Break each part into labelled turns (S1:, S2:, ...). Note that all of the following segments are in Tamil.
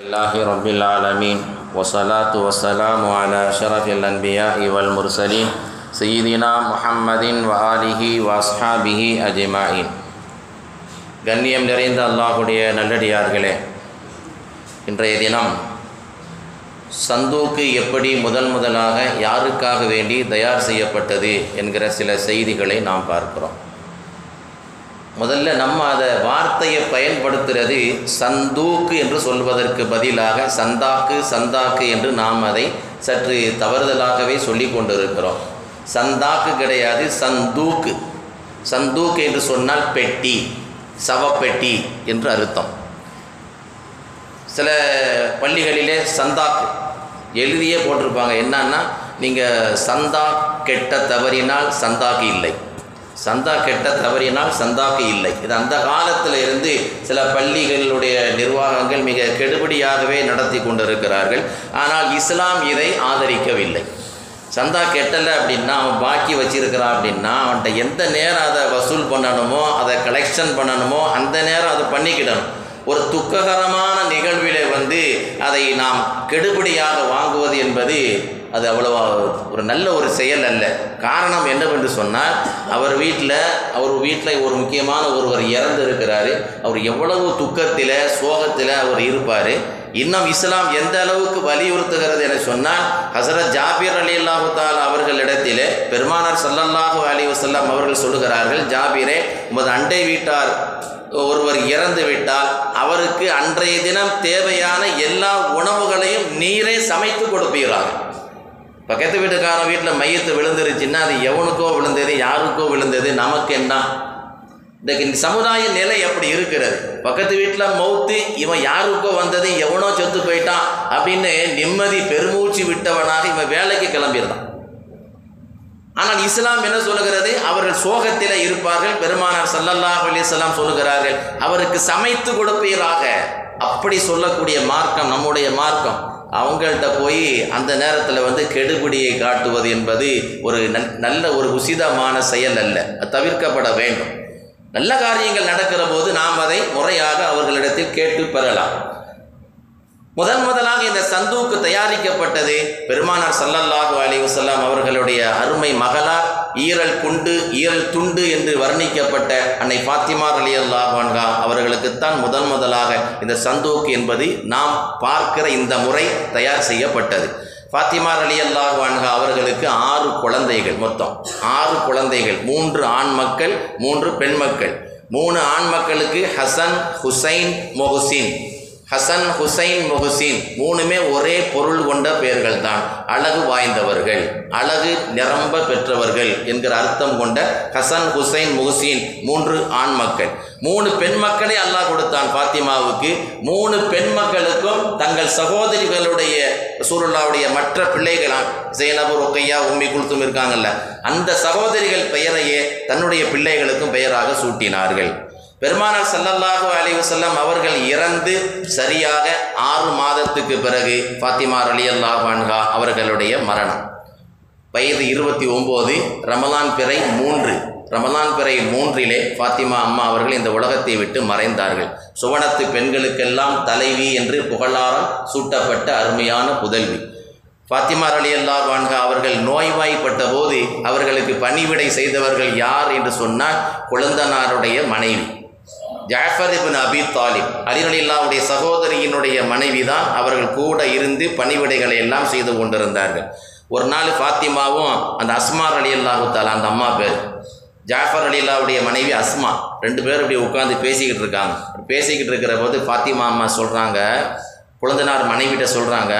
S1: لله رب العالمين والصلاة والسلام على أشرف الأنبياء والمرسلين سيدنا محمد وآله وأصحابه أجمعين கண்ணியம் நிறைந்த அல்லாஹுடைய நல்லடியார்களே இன்றைய தினம் சந்தூக்கு எப்படி முதல் முதலாக யாருக்காக வேண்டி தயார் செய்யப்பட்டது என்கிற சில செய்திகளை நாம் பார்க்கிறோம் முதல்ல நம்ம அதை வார்த்தையை பயன்படுத்துறது சந்தூக்கு என்று சொல்வதற்கு பதிலாக சந்தாக்கு சந்தாக்கு என்று நாம் அதை சற்று தவறுதலாகவே சொல்லி கொண்டிருக்கிறோம். சந்தாக்கு கிடையாது சந்தூக்கு. சந்தூக்கு என்று சொன்னால் பெட்டி சவப்பெட்டி என்று அர்த்தம். சில பள்ளிகளிலே சந்தாக்கு எழுதியே போட்டிருப்பாங்க. என்னன்னா நீங்கள் சந்தா கெட்ட தவறினால் சந்தாக்கு இல்லை. சந்தா கெட்ட தவறினால் சந்தாக்கு இல்லை. இது அந்த காலத்தில் இருந்து சில பள்ளிகளுடைய நிர்வாகங்கள் மிக கெடுபடியாகவே நடத்தி கொண்டிருக்கிறார்கள். ஆனால் இஸ்லாம் இதை ஆதரிக்கவில்லை. சந்தா கெட்டலை அப்படின்னா அவன் பாக்கி வச்சிருக்கிறான் அப்படின்னா அவன்கிட்ட எந்த நேரம் அதை வசூல் பண்ணணுமோ அதை கலெக்ஷன் பண்ணணுமோ அந்த நேரம் அதை பண்ணிக்கிடணும். ஒரு துக்ககரமான நிகழ்விலே வந்து அதை நாம் கெடுபடியாக வாங்குவது என்பது அது அவ்வளவா ஒரு நல்ல ஒரு செயல் அல்ல. காரணம் என்னவென்று சொன்னால் அவர் வீட்டில் அவர் வீட்டில் ஒரு முக்கியமான ஒருவர் இறந்து இருக்கிறாரு அவர் எவ்வளவு துக்கத்தில் சோகத்தில் அவர் இருப்பார். இன்னும் இஸ்லாம் எந்த அளவுக்கு வலியுறுத்துகிறது என சொன்னால் ஹசரத் ஜாபீர் அலி அல்லாஹு அவர்களிடத்திலே பெருமானார் சல்லல்லாஹு அலி வசல்லாம் அவர்கள் சொல்லுகிறார்கள் ஜாபீரே உமது அண்டை வீட்டார் ஒருவர் இறந்து விட்டால் அவருக்கு அன்றைய தினம் தேவையான எல்லா உணவுகளையும் நீரே சமைத்து கொடுப்பீர்கள் பக்கத்து வீட்டுக்காரன் வீட்டில் மையத்து விழுந்துருச்சுன்னா அது எவனுக்கோ விழுந்தது யாருக்கோ விழுந்தது நமக்கு என்ன? இன்றைக்கு இந்த சமுதாய நிலை அப்படி இருக்கிறது. பக்கத்து வீட்டில் மௌத்து இவன் யாருக்கோ வந்தது எவனோ செத்து போயிட்டான் அப்படின்னு நிம்மதி பெருமூச்சு விட்டவனாக இவன் வேலைக்கு கிளம்பிடுறான். ஆனால் இஸ்லாம் என்ன சொல்லுகிறது? அவர்கள் சோகத்தில் இருப்பார்கள். பெருமானார் சல்லல்லாஹ் அலிசல்லாம் சொல்லுகிறார்கள் அவருக்கு சமைத்து கொடுப்பீராக. அப்படி சொல்லக்கூடிய மார்க்கம் நம்முடைய மார்க்கம். அவங்கள்ட்ட போய் அந்த நேரத்தில் வந்து கெடுபிடியை காட்டுவது என்பது ஒரு நல்ல ஒரு உசிதமான செயல் அல்ல. தவிர்க்கப்பட வேண்டும். நல்ல காரியங்கள் நடக்கிற போது நாம் அதை முறையாக அவர்களிடத்தில் கேட்டு பெறலாம். முதன் முதலாக இந்த சந்தூக்கு தயாரிக்கப்பட்டது பெருமானார் சல்லல்லாஹு அலி வசல்லாம் அவர்களுடைய அருமை மகளார் ஈரல் குண்டு ஈரல் துண்டு என்று வர்ணிக்கப்பட்ட அன்னை ஃபாத்திமார் அலி அல்லாஹான்கா அவர்களுக்குத்தான் முதன் முதலாக இந்த சந்தூக்கு என்பது நாம் பார்க்கிற இந்த முறை தயார் செய்யப்பட்டது. ஃபாத்திமார் அலி அல்லாஹான்கா அவர்களுக்கு ஆறு குழந்தைகள் மொத்தம். ஆறு குழந்தைகள். மூன்று ஆண் மக்கள் மூன்று பெண் மக்கள். மூணு ஆண் மக்களுக்கு Hasan Hussain Mohsin. Hasan Hussain Muhsin மூணுமே ஒரே பொருள் கொண்ட பெயர்கள் தான் அழகு வாய்ந்தவர்கள் அழகு நிரம்ப பெற்றவர்கள் என்கிற அர்த்தம் கொண்ட ஹசன் ஹுசைன் முஹசின் மூன்று ஆண் மக்கள். மூணு பெண் மக்களை அல்லாஹ் கொடுத்தான் ஃபாத்திமாவுக்கு. மூணு பெண் மக்களுக்கும் தங்கள் சகோதரிகளுடைய சூருல்லாவுடைய மற்ற பிள்ளைகளாம் ஜெயனபு ரொக்கையா உம்மி குல்தும் இருக்காங்கல்ல அந்த சகோதரிகள் பெயரையே தன்னுடைய பிள்ளைகளுக்கும் பெயராக சூட்டினார்கள். பெருமானார் சல்லல்லாஹு அலி வசல்லம் அவர்கள் இறந்து சரியாக ஆறு மாதத்துக்கு பிறகு ஃபாத்திமார் அலி அல்லாஹான்ஹா அவர்களுடைய மரணம். வயது இருபத்தி ஒம்போது ரமலான் பிறை மூன்று. ரமலான் பிறை மூன்றிலே ஃபாத்திமா அம்மா அவர்கள் இந்த உலகத்தை விட்டு மறைந்தார்கள். சுவனத்து பெண்களுக்கெல்லாம் தலைவி என்று புகழாரம் சூட்டப்பட்ட அருமையான புதல்வி. ஃபாத்திமா அலி அல்லா வான்கா அவர்கள் நோய்வாய்ப்பட்ட போது அவர்களுக்கு பணிவிடை செய்தவர்கள் யார் என்று சொன்னால் குழந்தனாருடைய மனைவி. ஜாஃபர் இபின் அபி தாலிப் அலிரலில்லாவுடைய சகோதரியினுடைய மனைவி தான் அவர்கள் கூட இருந்து பணிவிடைகளை எல்லாம் செய்து கொண்டிருந்தார்கள். ஒரு நாள் ஃபாத்திமாவும் அந்த அஸ்மார் அலி அல்லாஹு தாலா அந்த அம்மா பேர் ஜாஃபர் அலில்லாவுடைய மனைவி அஸ்மா ரெண்டு பேரும் இப்படி உட்காந்து பேசிக்கிட்டு இருக்காங்க. பேசிக்கிட்டு இருக்கிற போது ஃபாத்திமா அம்மா சொல்கிறாங்க குழந்தனார் மனைவிட்ட சொல்கிறாங்க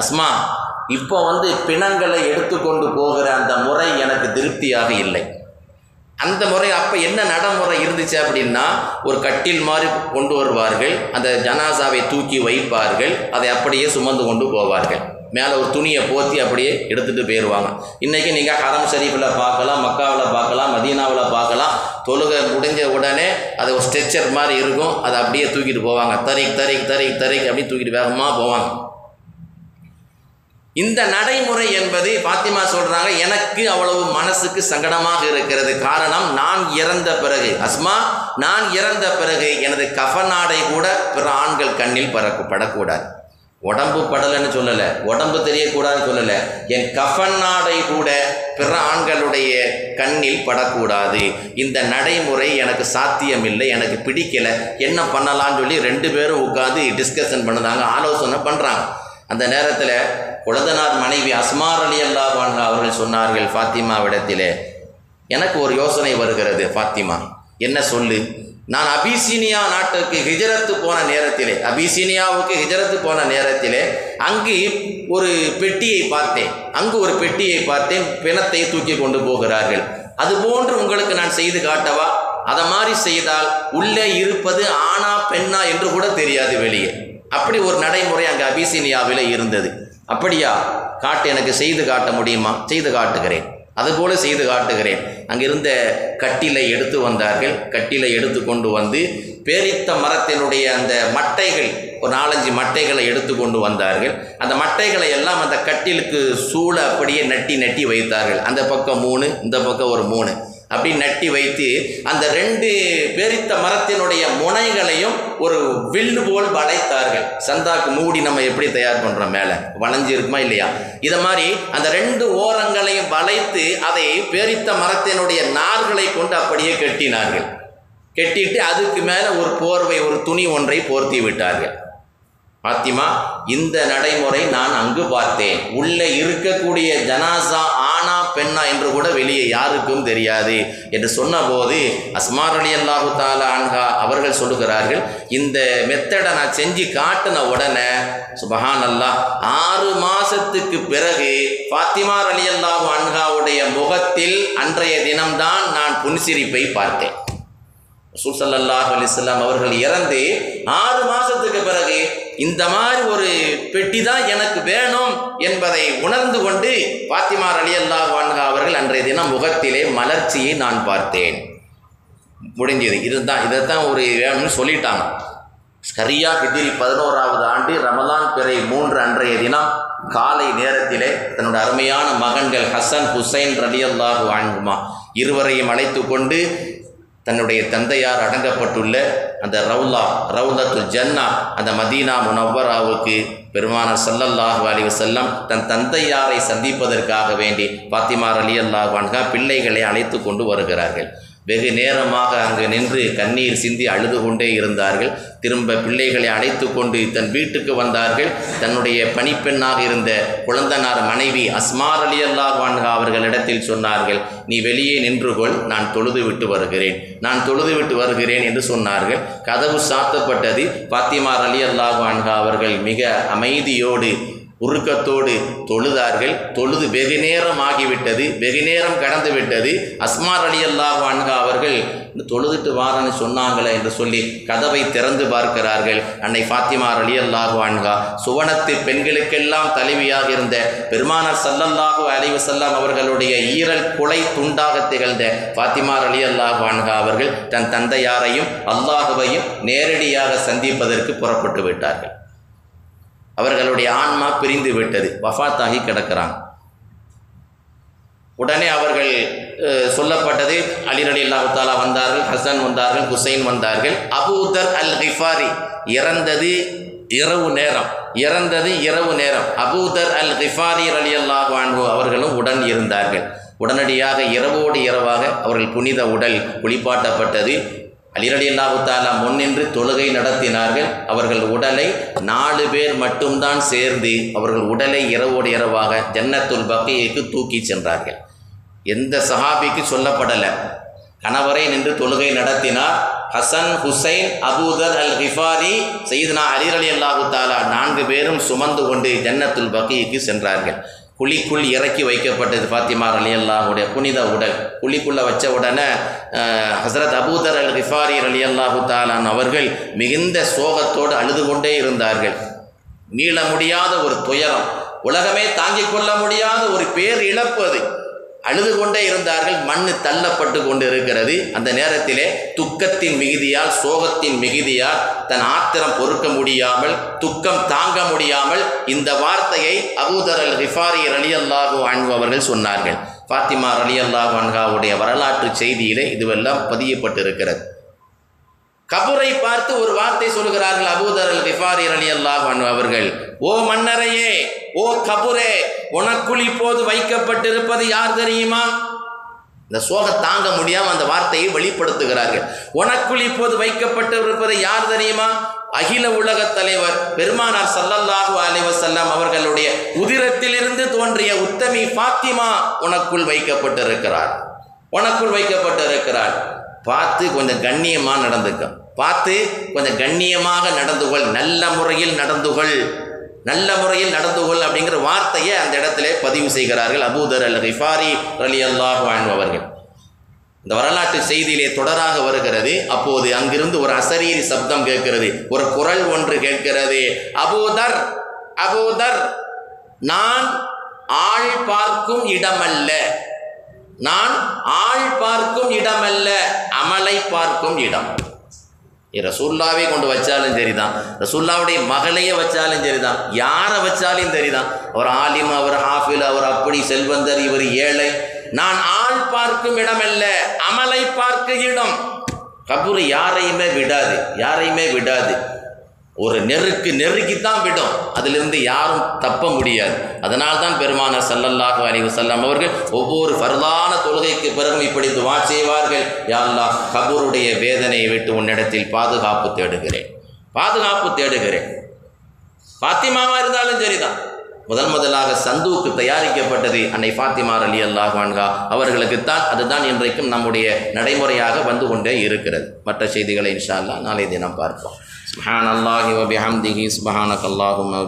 S1: அஸ்மா இப்போ வந்து பிணங்களை எடுத்துக்கொண்டு போகிற அந்த முறை எனக்கு திருப்தியாக இல்லை. அந்த முறை அப்போ என்ன நடைமுறை இருந்துச்சு அப்படின்னா ஒரு கட்டில் மாதிரி கொண்டு வருவார்கள் அந்த ஜனாசாவை தூக்கி வைப்பார்கள் அதை அப்படியே சுமந்து கொண்டு போவார்கள். மேலே ஒரு துணியை போத்தி அப்படியே எடுத்துகிட்டு போயிடுவாங்க இன்றைக்கி நீங்கள் ஹரம் ஷரீஃபில் பார்க்கலாம் மக்காவில் பார்க்கலாம் மதீனாவில் பார்க்கலாம் தொழுகை முடிஞ்ச உடனே அது ஒரு ஸ்ட்ரெச்சர் மாதிரி இருக்கும் அதை அப்படியே தூக்கிட்டு போவாங்க. தரிக் தரிக் தரிக் தரிக் அப்படி தூக்கிட்டு வேகமாக போவாங்க. இந்த நடைமுறை என்பது பாத்திமா சொல்றாங்க எனக்கு அவ்வளவு மனசுக்கு சங்கடமாக இருக்கிறது. காரணம் நான் இறந்த பிறகு அஸ்மா நான் இறந்த பிறகு எனது கஃபநாடை கூட பிற ஆண்கள் கண்ணில் பறக்க படக்கூடாது. உடம்பு படலைன்னு சொல்லலை உடம்பு தெரியக்கூடாதுன்னு சொல்லலை என் கஃன் நாடை கூட பிற ஆண்களுடைய கண்ணில் படக்கூடாது. இந்த நடைமுறை எனக்கு சாத்தியமில்லை எனக்கு பிடிக்கல. என்ன பண்ணலான்னு சொல்லி ரெண்டு பேரும் உட்காந்து டிஸ்கஷன் பண்ணுறாங்க ஆலோசனை பண்ணுறாங்க அந்த நேரத்தில் குழந்தனார் மனைவி அஸ்மார் அலி அல்லாஹ் அவர்கள் சொன்னார்கள் ஃபாத்திமாவிடத்திலே எனக்கு ஒரு யோசனை வருகிறது ஃபாத்திமா. என்ன சொல்லு? நான் அபிசீனியா நாட்டுக்கு ஹிஜரத்து போன நேரத்திலே அபிசீனியாவுக்கு ஹிஜரத்து போன நேரத்திலே அங்கு ஒரு பெட்டியை பார்த்தேன். அங்கு ஒரு பெட்டியை பார்த்தேன் பிணத்தை தூக்கி கொண்டு போகிறார்கள். அதுபோன்று உங்களுக்கு நான் செய்து காட்டவா? அதை மாதிரி செய்தால் உள்ளே இருப்பது ஆணா பெண்ணா என்று கூட தெரியாது வெளியே. அப்படி ஒரு நடைமுறை அங்கே அபிசீனியாவில் இருந்தது. அப்படியா? காட்டு எனக்கு செய்து காட்ட முடியுமா? செய்து காட்டுகிறேன். அதுபோல செய்து காட்டுகிறேன். அங்கிருந்த கட்டிலை எடுத்து வந்தார்கள். கட்டிலை எடுத்து கொண்டு வந்து பேரித்த மரத்தினுடைய அந்த மட்டைகள் ஒரு நாலஞ்சு மட்டைகளை எடுத்து கொண்டு வந்தார்கள். அந்த மட்டைகளை எல்லாம் அந்த கட்டிலுக்கு சூழ அப்படியே நட்டி நட்டி வைத்தார்கள். அந்த பக்கம் மூணு இந்த பக்கம் ஒரு மூணு. அப்படி நட்டி வைத்து அந்த ரெண்டு பேரித்த மரத்தினுடைய முனைகளையும் ஒரு வில்லு போல் வளைத்தார்கள். சந்தாக்கு மூடி நம்ம எப்படி தயார் பண்ணுறோம் மேலே? வளைஞ்சு இருக்குமா இல்லையா? இதை மாதிரி அந்த ரெண்டு ஓரங்களையும் வளைத்து அதை பேரித்த மரத்தினுடைய நார்களை கொண்டு அப்படியே கட்டினார்கள். கட்டிட்டு அதுக்கு மேலே ஒரு போர்வை ஒரு துணி ஒன்றை போர்த்தி விட்டார்கள். பாத்திமா இந்த நடைமுறை நான் அங்கு பார்த்தேன். உள்ளே இருக்கக்கூடிய ஜனாசா பெண்ணா என்று கூட வெளியே யாருக்கும் தெரியாது என்று சொன்னபோது அஸ்மார் அலி அல்லாஹு தாலா அன்ஹா அவர்கள் சொல்லுகிறார்கள் இந்த மெத்தடை நான் செஞ்சு காட்டின உடனே சுபஹான் அல்லாஹ் ஆறு மாசத்துக்கு பிறகு ஃபாத்திமார் அலி அல்லாஹு அன்ஹாவுடைய முகத்தில் அன்றைய தினம்தான் நான் புன்சிரிப்பை பார்த்தேன். ரசூல் அல்லாஹ் அலிஸ்லாம் அவர்கள் இறந்து ஆறு மாசத்துக்கு பிறகு இந்த மாதிரி ஒரு பெட்டி தான் எனக்கு வேணும் என்பதை உணர்ந்து கொண்டு பாத்திமா அல்லா வான்கா அவர்கள் அன்றைய தினம் முகத்திலே மலர்ச்சியை நான் பார்த்தேன். முடிஞ்சது. இதுதான் இதைத்தான் ஒரு வேணும்னு சொல்லிட்டாங்க. சரியா ஹிஜிரி பதினோராவது ஆண்டு ரமதான் பிறை மூன்று அன்றைய தினம் காலை நேரத்திலே தன்னோட அருமையான மகன்கள் ஹசன் ஹுசைன் ரலியல்லாஹு அன்ஹுமா இருவரையும் அழைத்து கொண்டு தன்னுடைய தந்தையார் அடங்கப்பட்டுள்ள அந்த ரவுலா ரவுலத்து ஜன்னா அந்த மதீனா முனவராவுக்கு பெருமான சல்லல்லாஹு அலி செல்லம் தன் தந்தையாரை சந்திப்பதற்காக வேண்டி பாத்திமா அலி அல்லாஹ் பிள்ளைகளை அழைத்து கொண்டு வருகிறார்கள். வெகு நேரமாக அங்கு நின்று கண்ணீர் சிந்தி அழுது கொண்டே இருந்தார்கள். திரும்ப பிள்ளைகளை அழைத்து கொண்டு தன் வீட்டுக்கு வந்தார்கள். தன்னுடைய பணிப்பெண்ணாக இருந்த குழந்தனார் மனைவி அஸ்மார் அலி அல்லாஹ் அவர்களிடத்தில் சொன்னார்கள் நீ வெளியே நின்று கொள் நான் தொழுது விட்டு வருகிறேன். நான் தொழுது விட்டு வருகிறேன் என்று சொன்னார்கள். கதவு சாத்தப்பட்டது. பாத்திமார் அலி அல்லாஹ் அவர்கள் மிக அமைதியோடு உருக்கத்தோடு தொழுதார்கள். தொழுது வெகு நேரம் ஆகிவிட்டது வெகு நேரம் கடந்து விட்டது அஸ்மார் அலி அல்லாஹ் அன்ஹா அவர்கள் இந்த தொழுதுட்டு வாரன்னு சொன்னாங்களே என்று சொல்லி கதவை திறந்து பார்க்கிறார்கள். அன்னை ஃபாத்திமார் அலி அல்லாஹு அன்ஹா சுவனத்து பெண்களுக்கெல்லாம் தலைவியாக இருந்த பெருமானார் சல்லல்லாஹு அலைவு வஸல்லம் அவர்களுடைய ஈரல் குலை துண்டாக திகழ்ந்த ஃபாத்திமார் அலி அல்லாஹு அன்ஹா அவர்கள் தன் தந்தையாரையும் அல்லாஹுவையும் நேரடியாக சந்திப்பதற்கு புறப்பட்டு விட்டார்கள். அவர்களுடைய ஆன்மா பிரிந்து விட்டது. வஃபாத்தாகி கிடக்கிறாங்க உடனே அவர்கள் சொல்லப்பட்டது அலிரலி அல்லாஹாலா வந்தார்கள் ஹசன் வந்தார்கள் ஹுசைன் வந்தார்கள். அபூதர் அல் ஹிஃபாரி இறந்தது இரவு நேரம் இறந்தது இரவு நேரம். அபூதர் அல் ஹிஃபாரி அலி அல்லாஹ் அவர்களும் உடன் இருந்தார்கள். உடனடியாக இரவோடு இரவாக அவர்கள் புனித உடல் குளிப்பாட்டப்பட்டது. அலிரலி அல்லாஹு முன்னின்று தொழுகை நடத்தினார்கள். அவர்கள் உடலை நாலு பேர் மட்டும்தான் சேர்ந்து அவர்கள் உடலை இரவோடு இரவாக ஜன்னத்துல் பக்கையைக்கு தூக்கி சென்றார்கள். எந்த சஹாபிக்கு சொல்லப்படலை. கணவரை நின்று தொழுகை நடத்தினார். ஹசன் ஹுசைன் அபூதர் அல் ஹிஃபாரி செய்தனா அலிரலி அல்லாஹு தாலா நான்கு பேரும் சுமந்து கொண்டு ஜன்னத்துல் பக்கிக்கு சென்றார்கள். குழிக்குள் இறக்கி வைக்கப்பட்டது ஃபாத்திமா அலி அல்லாஹுடைய புனித உடல் குழிக்குள்ளே வச்ச உடனே ஹசரத் ஹஸ்ரத் அபூதர் அல் கிஃபாரி அலி அல்லாஹு தாலான் அவர்கள் மிகுந்த சோகத்தோடு அழுது கொண்டே இருந்தார்கள். மீள முடியாத ஒரு துயரம். உலகமே தாங்கிக் கொள்ள முடியாத ஒரு பேர் இழப்பு அது. அழுது கொண்டே இருந்தார்கள் மண்ணு தள்ளப்பட்டு கொண்டு இருக்கிறது அந்த நேரத்திலே துக்கத்தின் மிகுதியால் சோகத்தின் மிகுதியால் தன் ஆத்திரம் பொறுக்க முடியாமல் துக்கம் தாங்க முடியாமல் இந்த வார்த்தையை அபூதர் அல் ரிஃபாரி அலி அல்லாஹு அன்பு அவர்கள் சொன்னார்கள். ஃபாத்திமா அலி அல்லாஹு அன்ஹாவுடைய வரலாற்று செய்தியிலே இதுவெல்லாம் பதியப்பட்டிருக்கிறது. கபூரை பார்த்து ஒரு வார்த்தை சொல்கிறார்கள் அபூதர் அல் கிஃபாரி அலி அன்பு அவர்கள் ஓ மன்னரையே ஓ கபுரே உனக்குள் இப்போது வைக்கப்பட்டிருப்பது யார் தெரியுமா? இந்த சோக தாங்க முடியாம அந்த வார்த்தையை வெளிப்படுத்துகிறார்கள். உனக்குள் இப்போது வைக்கப்பட்டிருப்பது யார் தெரியுமா? அகில உலக தலைவர் பெருமானார் சல்லல்லாஹு அலைவசல்லாம் அவர்களுடைய உதிரத்திலிருந்து தோன்றிய உத்தமி பாத்திமா உனக்குள் வைக்கப்பட்டிருக்கிறார் உனக்குள் வைக்கப்பட்டிருக்கிறார் பார்த்து கொஞ்சம் கண்ணியமாக நடந்துக்க. பார்த்து கொஞ்சம் கண்ணியமாக நடந்துகொள் நல்ல முறையில் நடந்துகொள் நல்ல முறையில் நடந்து கொள் அப்படிங்கிற வார்த்தையை அந்த இடத்துல பதிவு செய்கிறார்கள் அபூதர் அல் ஹிஃபாரி அலி அல்லாஹ் அவர்கள். இந்த வரலாற்று செய்தியிலே தொடராக வருகிறது. அப்போது அங்கிருந்து ஒரு அசரீரி சப்தம் கேட்கிறது. ஒரு குரல் ஒன்று கேட்கிறது. அபூதர் அபூதர் நான் ஆள் பார்க்கும் இடமல்ல. நான் ஆள் பார்க்கும் இடமல்ல அமலை பார்க்கும் இடம். ரசூல்லாவே கொண்டு வச்சாலும் சரிதான். ரசூல்லாவுடைய மகளையே வச்சாலும் சரிதான். யாரை வச்சாலும் சரிதான். அவர் ஆலிம் அவர் ஹாஃபில் அவர் அப்படி செல்வந்தர் இவர் ஏழை. நான் ஆள் பார்க்கும் இடமல்ல அமலை பார்க்க இடம் கபூர் யாரையுமே விடாது யாரையுமே விடாது. ஒரு நெருக்கு நெருக்கித்தான் விடும். அதிலிருந்து யாரும் தப்ப முடியாது. அதனால் தான் பெருமானார் சல்லல்லாஹு அலி வசல்லாம் அவர்கள் ஒவ்வொரு பரதான தொழுகைக்கு பிறகும் இப்படி துவா செய்வார்கள். யா அல்லாஹ் கபூருடைய வேதனையை விட்டு உன்னிடத்தில் பாதுகாப்பு தேடுகிறேன். பாதுகாப்பு தேடுகிறேன். பாத்திமாவா இருந்தாலும் சரிதான். முதல் முதலாக சந்துவுக்கு தயாரிக்கப்பட்டது அன்னை ஃபாத்திமார் அலி அல்லாஹான்கா அவர்களுக்கு அவர்களுக்குத்தான். அதுதான் இன்றைக்கும் நம்முடைய நடைமுறையாக வந்து கொண்டே இருக்கிறது. மற்ற செய்திகளை இன்ஷா அல்லாஹ் நாளை தினம் பார்ப்போம். சுப்ஹான் அல்லாஹி வபிஹம்திஹி சுப்ஹானக் அல்லாஹும்ம